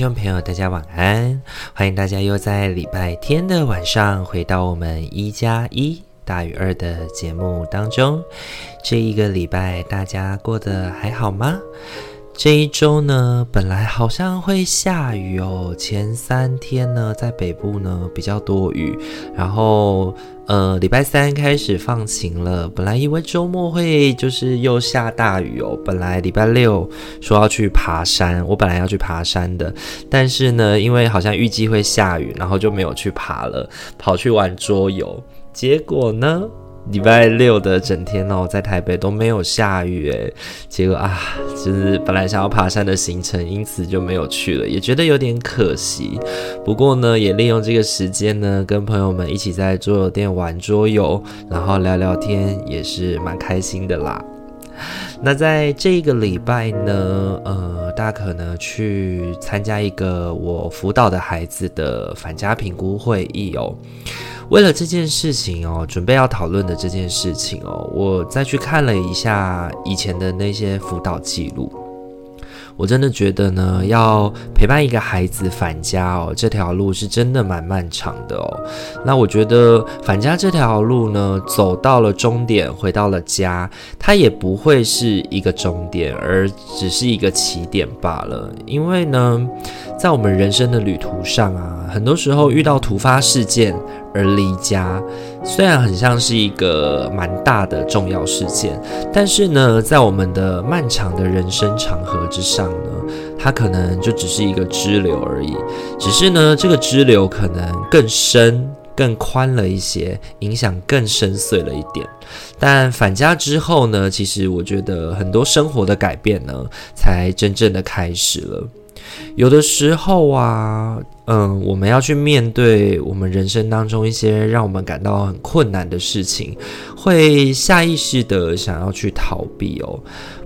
众朋友，大家晚安！欢迎大家又在礼拜天的晚上回到我们一加一大于二的节目当中。这一个礼拜大家过得还好吗？这一周呢，本来好像会下雨哦。前三天呢，在北部呢比较多雨，然后呃，礼拜三开始放晴了。本来以为周末会就是又下大雨哦。本来礼拜六说要去爬山，我本来要去爬山的，但是呢，因为好像预计会下雨，然后就没有去爬了，跑去玩桌游。结果呢？礼拜六的整天哦，在台北都没有下雨诶，结果啊，就是本来想要爬山的行程，因此就没有去了，也觉得有点可惜。不过呢，也利用这个时间呢，跟朋友们一起在桌游店玩桌游，然后聊聊天，也是蛮开心的啦。那在这个礼拜呢，呃，大可呢去参加一个我辅导的孩子的返家评估会议哦。为了这件事情哦，准备要讨论的这件事情哦，我再去看了一下以前的那些辅导记录。我真的觉得呢，要陪伴一个孩子返家哦，这条路是真的蛮漫长的哦。那我觉得返家这条路呢，走到了终点，回到了家，它也不会是一个终点，而只是一个起点罢了。因为呢，在我们人生的旅途上啊，很多时候遇到突发事件而离家，虽然很像是一个蛮大的重要事件，但是呢，在我们的漫长的人生长河之上呢，它可能就只是一个支流而已。只是呢，这个支流可能更深、更宽了一些，影响更深邃了一点。但返家之后呢，其实我觉得很多生活的改变呢，才真正的开始了。有的时候啊，嗯，我们要去面对我们人生当中一些让我们感到很困难的事情，会下意识的想要去逃避哦。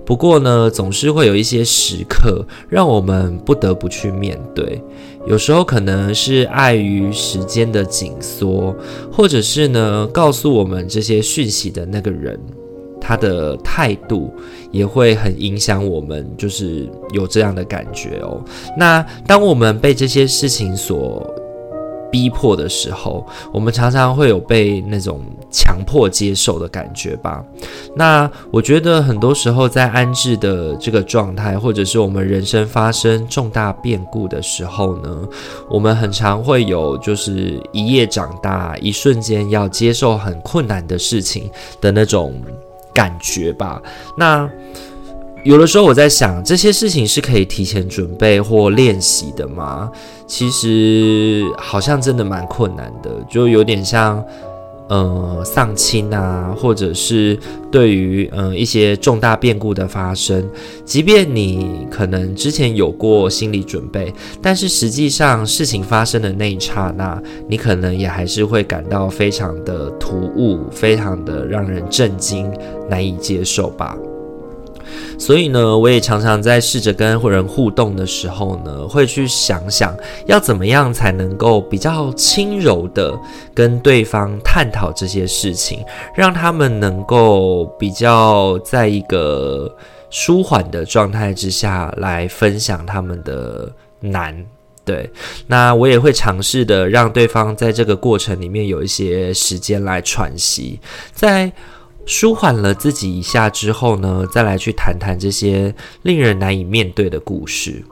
不过呢，总是会有一些时刻让我们不得不去面对。有时候可能是碍于时间的紧缩，或者是呢，告诉我们这些讯息的那个人。他的态度也会很影响我们，就是有这样的感觉哦。那当我们被这些事情所逼迫的时候，我们常常会有被那种强迫接受的感觉吧。那我觉得很多时候在安置的这个状态，或者是我们人生发生重大变故的时候呢，我们很常会有就是一夜长大，一瞬间要接受很困难的事情的那种。感觉吧，那有的时候我在想，这些事情是可以提前准备或练习的吗？其实好像真的蛮困难的，就有点像。呃，丧亲啊，或者是对于呃一些重大变故的发生，即便你可能之前有过心理准备，但是实际上事情发生的那一刹那，你可能也还是会感到非常的突兀，非常的让人震惊，难以接受吧。所以呢，我也常常在试着跟人互动的时候呢，会去想想要怎么样才能够比较轻柔的跟对方探讨这些事情，让他们能够比较在一个舒缓的状态之下来分享他们的难。对，那我也会尝试的让对方在这个过程里面有一些时间来喘息，在。舒缓了自己一下之后呢，再来去谈谈这些令人难以面对的故事。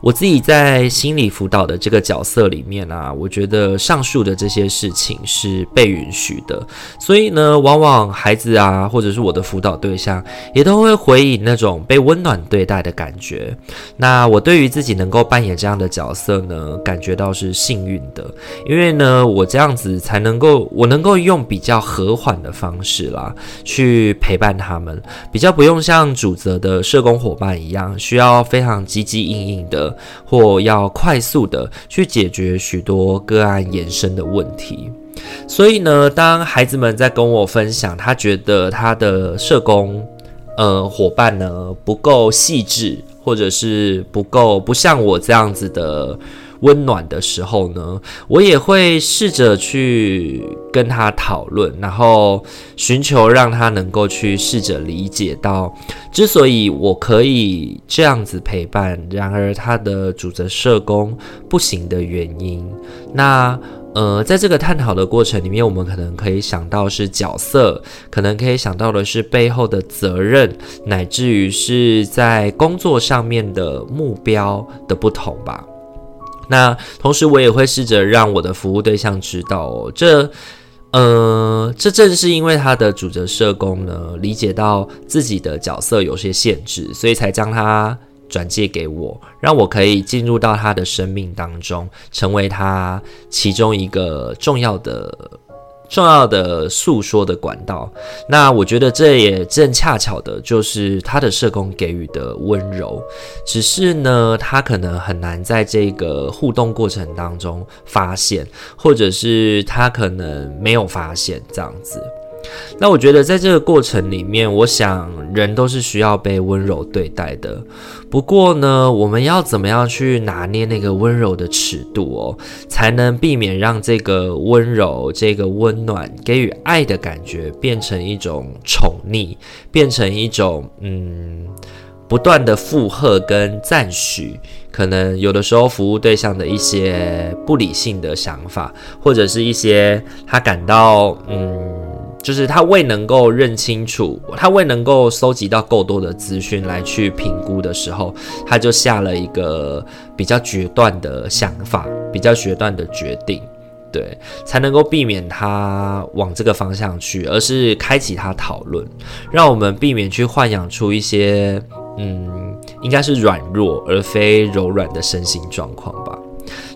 我自己在心理辅导的这个角色里面啊，我觉得上述的这些事情是被允许的，所以呢，往往孩子啊，或者是我的辅导对象，也都会回以那种被温暖对待的感觉。那我对于自己能够扮演这样的角色呢，感觉到是幸运的，因为呢，我这样子才能够，我能够用比较和缓的方式啦，去陪伴他们，比较不用像主责的社工伙伴一样，需要非常积极应应的。或要快速的去解决许多个案延伸的问题。所以呢，当孩子们在跟我分享，他觉得他的社工呃伙伴呢不够细致，或者是不够不像我这样子的。温暖的时候呢，我也会试着去跟他讨论，然后寻求让他能够去试着理解到，之所以我可以这样子陪伴，然而他的主责社工不行的原因。那呃，在这个探讨的过程里面，我们可能可以想到是角色，可能可以想到的是背后的责任，乃至于是在工作上面的目标的不同吧。那同时，我也会试着让我的服务对象知道哦，这，呃，这正是因为他的主责社工呢，理解到自己的角色有些限制，所以才将他转借给我，让我可以进入到他的生命当中，成为他其中一个重要的。重要的诉说的管道，那我觉得这也正恰巧的就是他的社工给予的温柔，只是呢，他可能很难在这个互动过程当中发现，或者是他可能没有发现这样子。那我觉得在这个过程里面，我想人都是需要被温柔对待的。不过呢，我们要怎么样去拿捏那个温柔的尺度哦，才能避免让这个温柔、这个温暖、给予爱的感觉变成一种宠溺，变成一种嗯，不断的附和跟赞许。可能有的时候服务对象的一些不理性的想法，或者是一些他感到嗯。就是他未能够认清楚，他未能够搜集到够多的资讯来去评估的时候，他就下了一个比较决断的想法，比较决断的决定，对，才能够避免他往这个方向去，而是开启他讨论，让我们避免去豢养出一些，嗯，应该是软弱而非柔软的身心状况吧。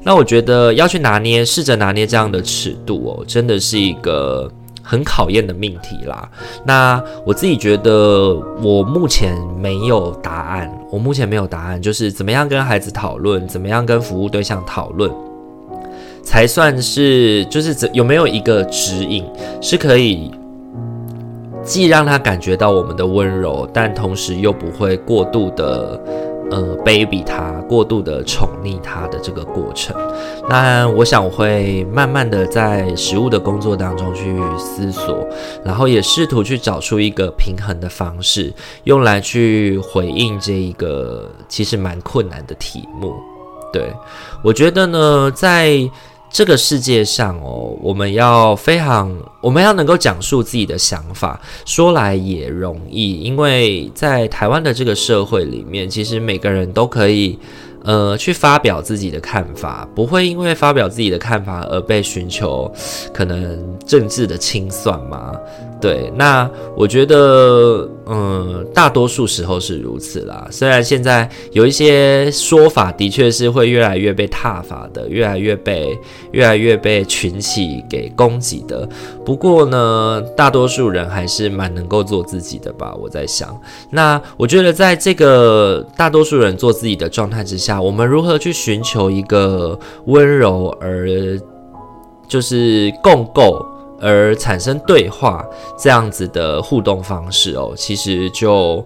那我觉得要去拿捏，试着拿捏这样的尺度哦，真的是一个。很考验的命题啦。那我自己觉得，我目前没有答案。我目前没有答案，就是怎么样跟孩子讨论，怎么样跟服务对象讨论，才算是就是有没有一个指引，是可以既让他感觉到我们的温柔，但同时又不会过度的。呃，baby 他过度的宠溺他的这个过程，那我想我会慢慢的在食物的工作当中去思索，然后也试图去找出一个平衡的方式，用来去回应这一个其实蛮困难的题目。对，我觉得呢，在。这个世界上哦，我们要非常，我们要能够讲述自己的想法，说来也容易，因为在台湾的这个社会里面，其实每个人都可以。呃，去发表自己的看法，不会因为发表自己的看法而被寻求可能政治的清算吗？对，那我觉得，嗯，大多数时候是如此啦。虽然现在有一些说法的确是会越来越被踏伐的，越来越被越来越被群起给攻击的。不过呢，大多数人还是蛮能够做自己的吧。我在想，那我觉得在这个大多数人做自己的状态之下。我们如何去寻求一个温柔而就是共构而产生对话这样子的互动方式哦？其实就。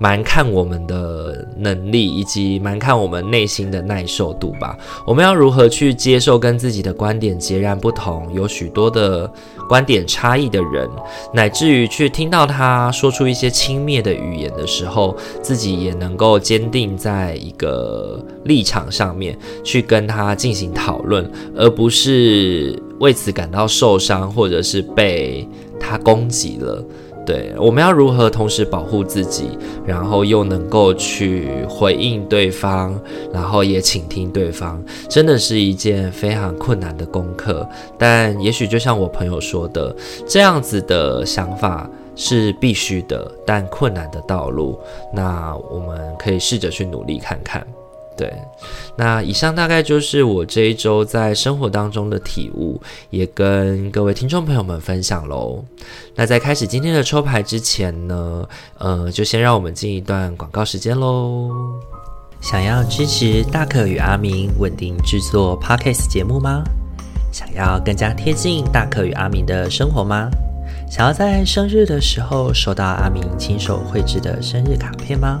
蛮看我们的能力，以及蛮看我们内心的耐受度吧。我们要如何去接受跟自己的观点截然不同、有许多的观点差异的人，乃至于去听到他说出一些轻蔑的语言的时候，自己也能够坚定在一个立场上面去跟他进行讨论，而不是为此感到受伤，或者是被他攻击了。对，我们要如何同时保护自己，然后又能够去回应对方，然后也倾听对方，真的是一件非常困难的功课。但也许就像我朋友说的，这样子的想法是必须的，但困难的道路，那我们可以试着去努力看看。对，那以上大概就是我这一周在生活当中的体悟，也跟各位听众朋友们分享喽。那在开始今天的抽牌之前呢，呃，就先让我们进一段广告时间喽。想要支持大可与阿明稳定制作 Podcast 节目吗？想要更加贴近大可与阿明的生活吗？想要在生日的时候收到阿明亲手绘制的生日卡片吗？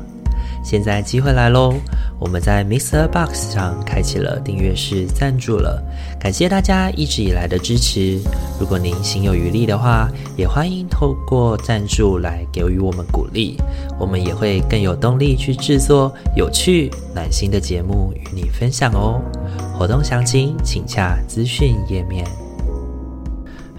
现在机会来喽！我们在 Mr. Box 上开启了订阅式赞助了，感谢大家一直以来的支持。如果您心有余力的话，也欢迎透过赞助来给予我们鼓励，我们也会更有动力去制作有趣、暖心的节目与你分享哦。活动详情请洽资讯页面。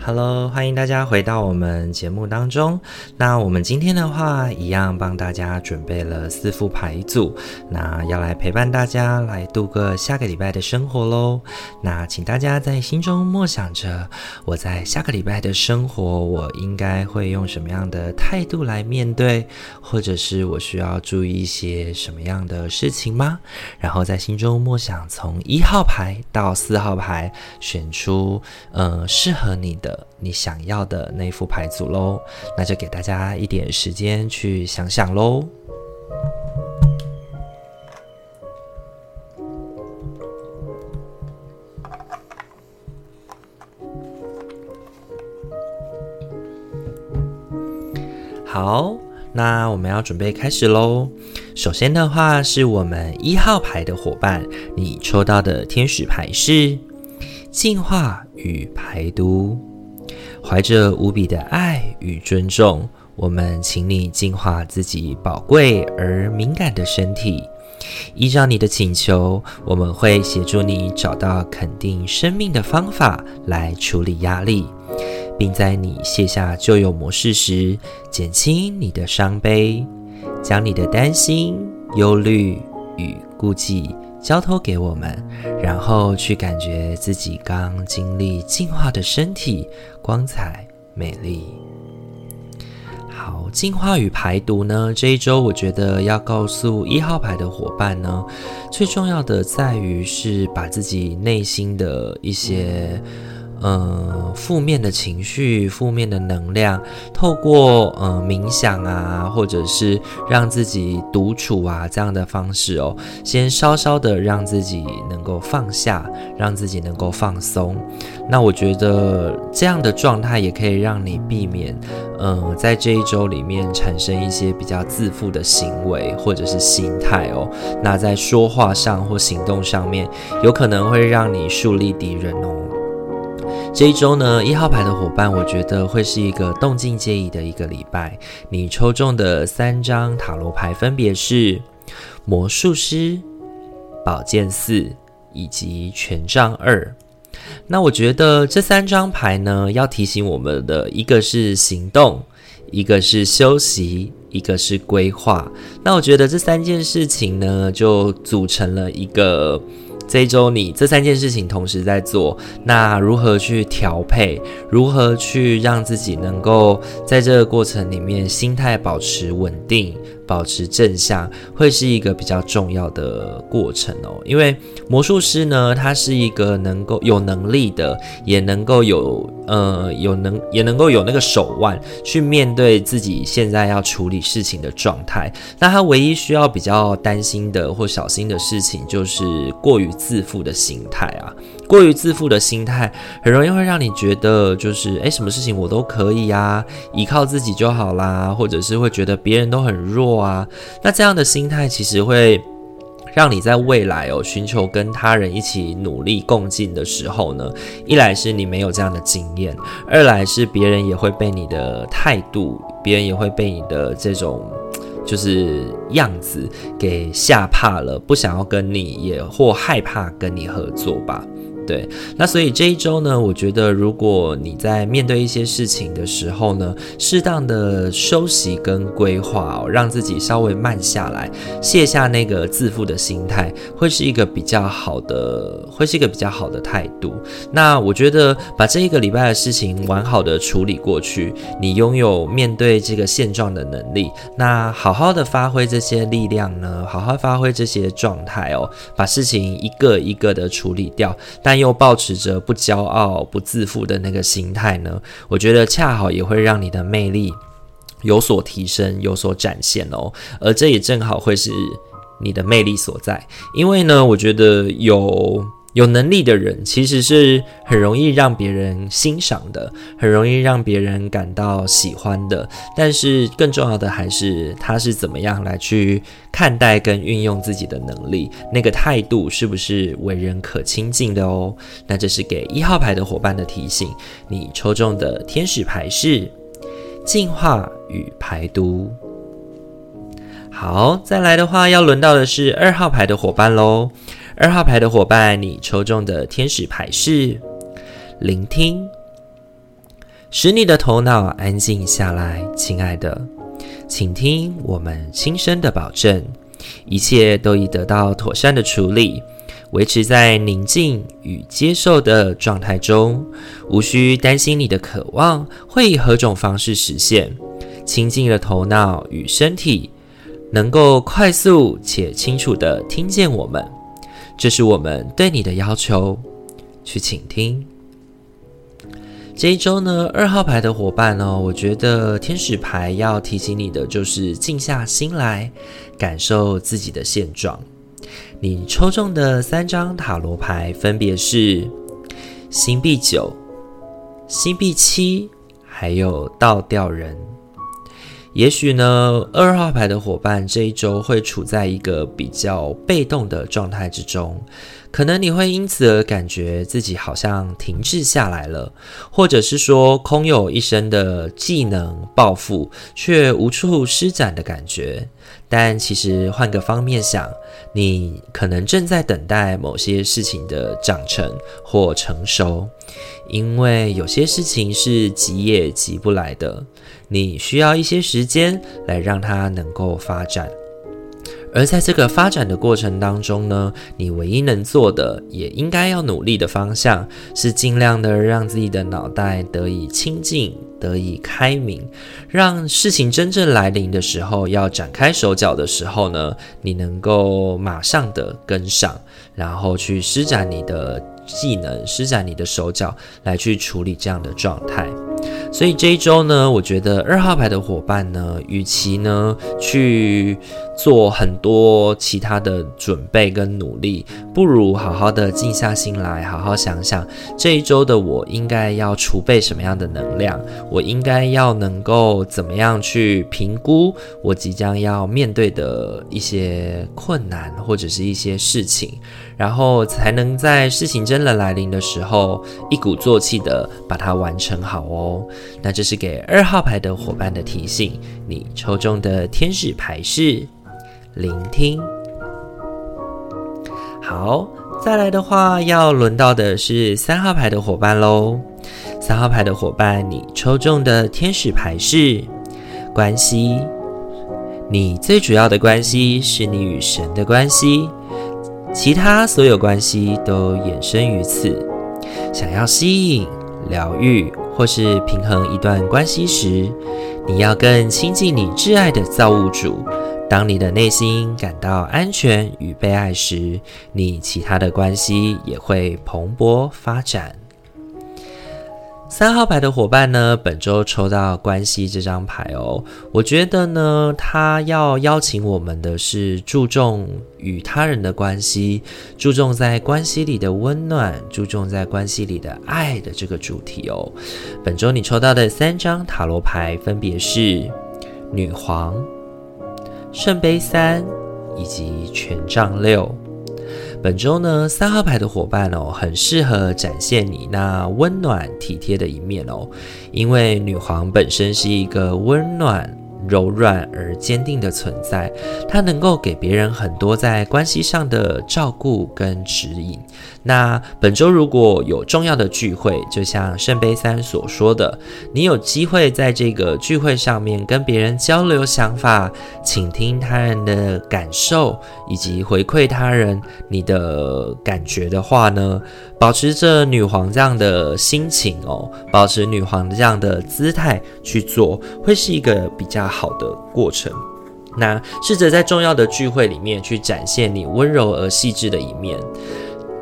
Hello，欢迎大家回到我们节目当中。那我们今天的话，一样帮大家准备了四副牌组，那要来陪伴大家来度过下个礼拜的生活喽。那请大家在心中默想着，我在下个礼拜的生活，我应该会用什么样的态度来面对，或者是我需要注意一些什么样的事情吗？然后在心中默想，从一号牌到四号牌，选出、呃、适合你的。你想要的那副牌组喽，那就给大家一点时间去想想喽。好，那我们要准备开始喽。首先的话，是我们一号牌的伙伴，你抽到的天使牌是净化与排毒。怀着无比的爱与尊重，我们请你净化自己宝贵而敏感的身体。依照你的请求，我们会协助你找到肯定生命的方法来处理压力，并在你卸下旧有模式时，减轻你的伤悲，将你的担心、忧虑与顾忌。交托给我们，然后去感觉自己刚经历净化的身体，光彩美丽。好，净化与排毒呢？这一周我觉得要告诉一号牌的伙伴呢，最重要的在于是把自己内心的一些。呃，负面的情绪、负面的能量，透过呃冥想啊，或者是让自己独处啊这样的方式哦，先稍稍的让自己能够放下，让自己能够放松。那我觉得这样的状态也可以让你避免，呃，在这一周里面产生一些比较自负的行为或者是心态哦。那在说话上或行动上面，有可能会让你树立敌人哦。这一周呢，一号牌的伙伴，我觉得会是一个动静皆宜的一个礼拜。你抽中的三张塔罗牌分别是魔术师、宝剑四以及权杖二。那我觉得这三张牌呢，要提醒我们的一个是行动，一个是休息，一个是规划。那我觉得这三件事情呢，就组成了一个。这一周你这三件事情同时在做，那如何去调配？如何去让自己能够在这个过程里面心态保持稳定？保持正向会是一个比较重要的过程哦，因为魔术师呢，他是一个能够有能力的，也能够有呃有能也能够有那个手腕去面对自己现在要处理事情的状态。那他唯一需要比较担心的或小心的事情，就是过于自负的心态啊。过于自负的心态，很容易会让你觉得就是诶，什么事情我都可以啊，依靠自己就好啦，或者是会觉得别人都很弱啊。那这样的心态其实会让你在未来哦，寻求跟他人一起努力共进的时候呢，一来是你没有这样的经验，二来是别人也会被你的态度，别人也会被你的这种就是样子给吓怕了，不想要跟你也或害怕跟你合作吧。对，那所以这一周呢，我觉得如果你在面对一些事情的时候呢，适当的休息跟规划哦，让自己稍微慢下来，卸下那个自负的心态，会是一个比较好的，会是一个比较好的态度。那我觉得把这一个礼拜的事情完好的处理过去，你拥有面对这个现状的能力，那好好的发挥这些力量呢，好好发挥这些状态哦，把事情一个一个的处理掉，但。又保持着不骄傲、不自负的那个心态呢，我觉得恰好也会让你的魅力有所提升、有所展现哦。而这也正好会是你的魅力所在。因为呢，我觉得有。有能力的人其实是很容易让别人欣赏的，很容易让别人感到喜欢的。但是更重要的还是他是怎么样来去看待跟运用自己的能力，那个态度是不是为人可亲近的哦？那这是给一号牌的伙伴的提醒。你抽中的天使牌是净化与排毒。好，再来的话要轮到的是二号牌的伙伴喽。二号牌的伙伴，你抽中的天使牌是聆听，使你的头脑安静下来，亲爱的，请听我们轻声的保证，一切都已得到妥善的处理，维持在宁静与接受的状态中，无需担心你的渴望会以何种方式实现，清静的头脑与身体能够快速且清楚地听见我们。这是我们对你的要求，去倾听。这一周呢，二号牌的伙伴呢、我觉得天使牌要提醒你的就是静下心来，感受自己的现状。你抽中的三张塔罗牌分别是星币九、星币七，还有倒吊人。也许呢，二号牌的伙伴这一周会处在一个比较被动的状态之中，可能你会因此而感觉自己好像停滞下来了，或者是说空有一身的技能抱负，却无处施展的感觉。但其实换个方面想，你可能正在等待某些事情的长成或成熟，因为有些事情是急也急不来的，你需要一些时间来让它能够发展。而在这个发展的过程当中呢，你唯一能做的，也应该要努力的方向，是尽量的让自己的脑袋得以清静，得以开明，让事情真正来临的时候，要展开手脚的时候呢，你能够马上的跟上，然后去施展你的技能，施展你的手脚，来去处理这样的状态。所以这一周呢，我觉得二号牌的伙伴呢，与其呢去做很多其他的准备跟努力，不如好好的静下心来，好好想想这一周的我应该要储备什么样的能量，我应该要能够怎么样去评估我即将要面对的一些困难或者是一些事情，然后才能在事情真的来临的时候，一鼓作气的把它完成好哦。那这是给二号牌的伙伴的提醒，你抽中的天使牌是聆听。好，再来的话要轮到的是三号牌的伙伴喽。三号牌的伙伴，你抽中的天使牌是关系。你最主要的关系是你与神的关系，其他所有关系都衍生于此。想要吸引、疗愈。或是平衡一段关系时，你要更亲近你挚爱的造物主。当你的内心感到安全与被爱时，你其他的关系也会蓬勃发展。三号牌的伙伴呢，本周抽到关系这张牌哦。我觉得呢，他要邀请我们的是注重与他人的关系，注重在关系里的温暖，注重在关系里的爱的这个主题哦。本周你抽到的三张塔罗牌分别是女皇、圣杯三以及权杖六。本周呢，三号牌的伙伴哦，很适合展现你那温暖体贴的一面哦，因为女皇本身是一个温暖。柔软而坚定的存在，它能够给别人很多在关系上的照顾跟指引。那本周如果有重要的聚会，就像圣杯三所说的，你有机会在这个聚会上面跟别人交流想法，倾听他人的感受，以及回馈他人你的感觉的话呢，保持着女皇这样的心情哦，保持女皇这样的姿态去做，会是一个比较好的过程。那试着在重要的聚会里面去展现你温柔而细致的一面。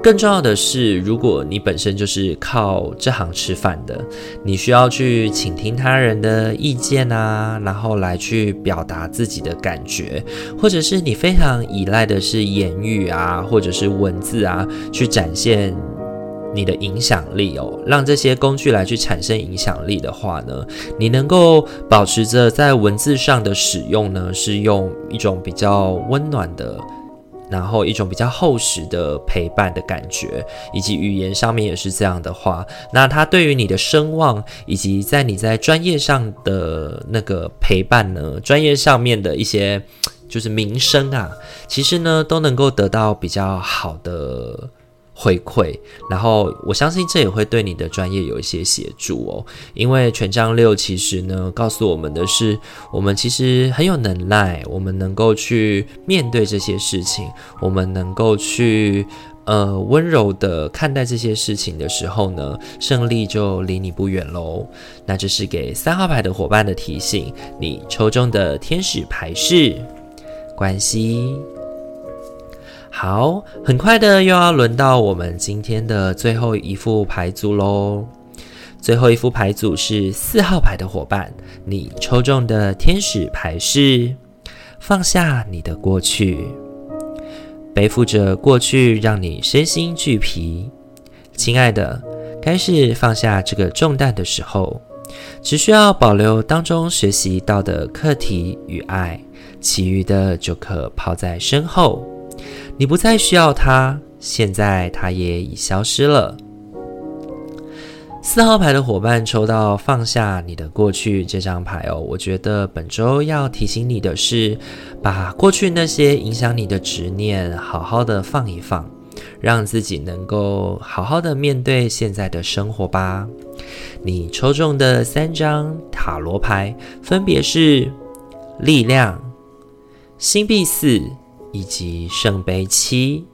更重要的是，如果你本身就是靠这行吃饭的，你需要去倾听他人的意见啊，然后来去表达自己的感觉，或者是你非常依赖的是言语啊，或者是文字啊，去展现你的影响力哦，让这些工具来去产生影响力的话呢，你能够保持着在文字上的使用呢，是用一种比较温暖的。然后一种比较厚实的陪伴的感觉，以及语言上面也是这样的话，那他对于你的声望，以及在你在专业上的那个陪伴呢，专业上面的一些就是名声啊，其实呢都能够得到比较好的。回馈，然后我相信这也会对你的专业有一些协助哦。因为权杖六其实呢，告诉我们的是，我们其实很有能耐，我们能够去面对这些事情，我们能够去呃温柔的看待这些事情的时候呢，胜利就离你不远喽。那这是给三号牌的伙伴的提醒，你抽中的天使牌是关系。好，很快的又要轮到我们今天的最后一副牌组喽。最后一副牌组是四号牌的伙伴，你抽中的天使牌是放下你的过去，背负着过去让你身心俱疲。亲爱的，该是放下这个重担的时候，只需要保留当中学习到的课题与爱，其余的就可抛在身后。你不再需要他，现在他也已消失了。四号牌的伙伴抽到放下你的过去这张牌哦，我觉得本周要提醒你的是，把过去那些影响你的执念好好的放一放，让自己能够好好的面对现在的生活吧。你抽中的三张塔罗牌分别是力量、星币四。以及圣杯七。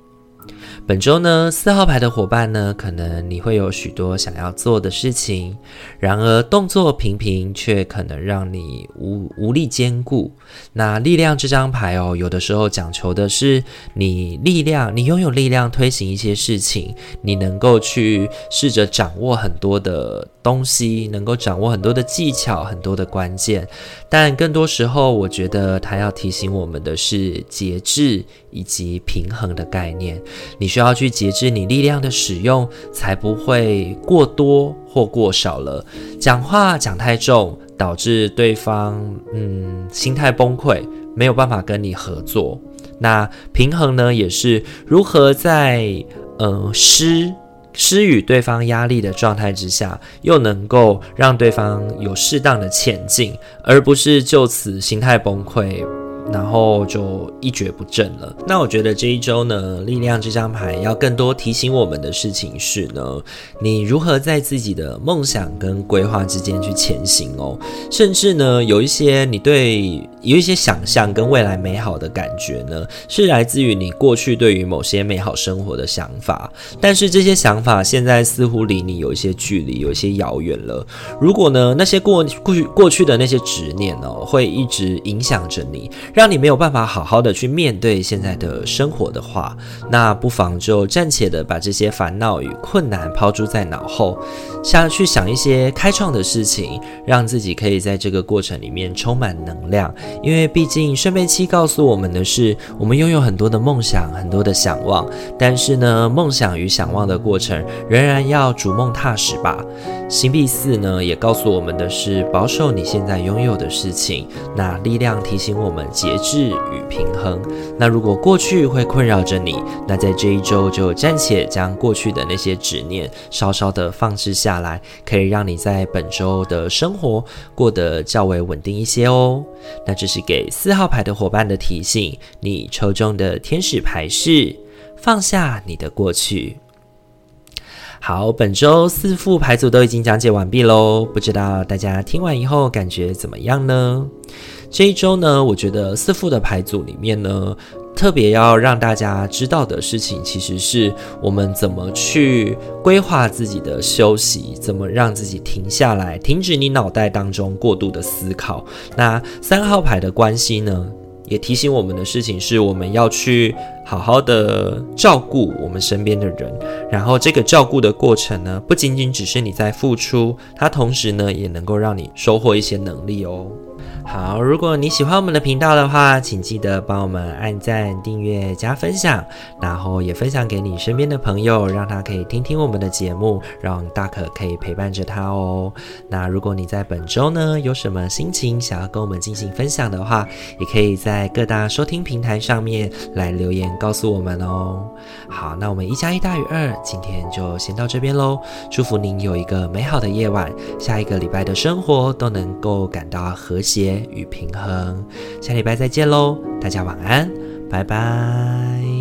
本周呢，四号牌的伙伴呢，可能你会有许多想要做的事情，然而动作频频，却可能让你无无力兼顾。那力量这张牌哦，有的时候讲求的是你力量，你拥有力量推行一些事情，你能够去试着掌握很多的东西，能够掌握很多的技巧，很多的关键。但更多时候，我觉得它要提醒我们的是节制以及平衡的概念。你需要去节制你力量的使用，才不会过多或过少了。讲话讲太重，导致对方嗯心态崩溃，没有办法跟你合作。那平衡呢，也是如何在呃失施予对方压力的状态之下，又能够让对方有适当的前进，而不是就此心态崩溃。然后就一蹶不振了。那我觉得这一周呢，力量这张牌要更多提醒我们的事情是呢，你如何在自己的梦想跟规划之间去前行哦。甚至呢，有一些你对有一些想象跟未来美好的感觉呢，是来自于你过去对于某些美好生活的想法。但是这些想法现在似乎离你有一些距离，有一些遥远了。如果呢，那些过过去过去的那些执念哦，会一直影响着你。让你没有办法好好的去面对现在的生活的话，那不妨就暂且的把这些烦恼与困难抛诸在脑后，下去想一些开创的事情，让自己可以在这个过程里面充满能量。因为毕竟圣杯七告诉我们的是，我们拥有很多的梦想，很多的想望，但是呢，梦想与想望的过程仍然要逐梦踏实吧。星币四呢，也告诉我们的是保守你现在拥有的事情。那力量提醒我们节制与平衡。那如果过去会困扰着你，那在这一周就暂且将过去的那些执念稍稍的放置下来，可以让你在本周的生活过得较为稳定一些哦。那这是给四号牌的伙伴的提醒。你抽中的天使牌是放下你的过去。好，本周四副牌组都已经讲解完毕喽，不知道大家听完以后感觉怎么样呢？这一周呢，我觉得四副的牌组里面呢，特别要让大家知道的事情，其实是我们怎么去规划自己的休息，怎么让自己停下来，停止你脑袋当中过度的思考。那三号牌的关系呢？也提醒我们的事情是，我们要去好好的照顾我们身边的人。然后，这个照顾的过程呢，不仅仅只是你在付出，它同时呢，也能够让你收获一些能力哦。好，如果你喜欢我们的频道的话，请记得帮我们按赞、订阅、加分享，然后也分享给你身边的朋友，让他可以听听我们的节目，让大可可以陪伴着他哦。那如果你在本周呢，有什么心情想要跟我们进行分享的话，也可以在各大收听平台上面来留言告诉我们哦。好，那我们一加一大于二，今天就先到这边喽。祝福您有一个美好的夜晚，下一个礼拜的生活都能够感到和谐与平衡，下礼拜再见喽，大家晚安，拜拜。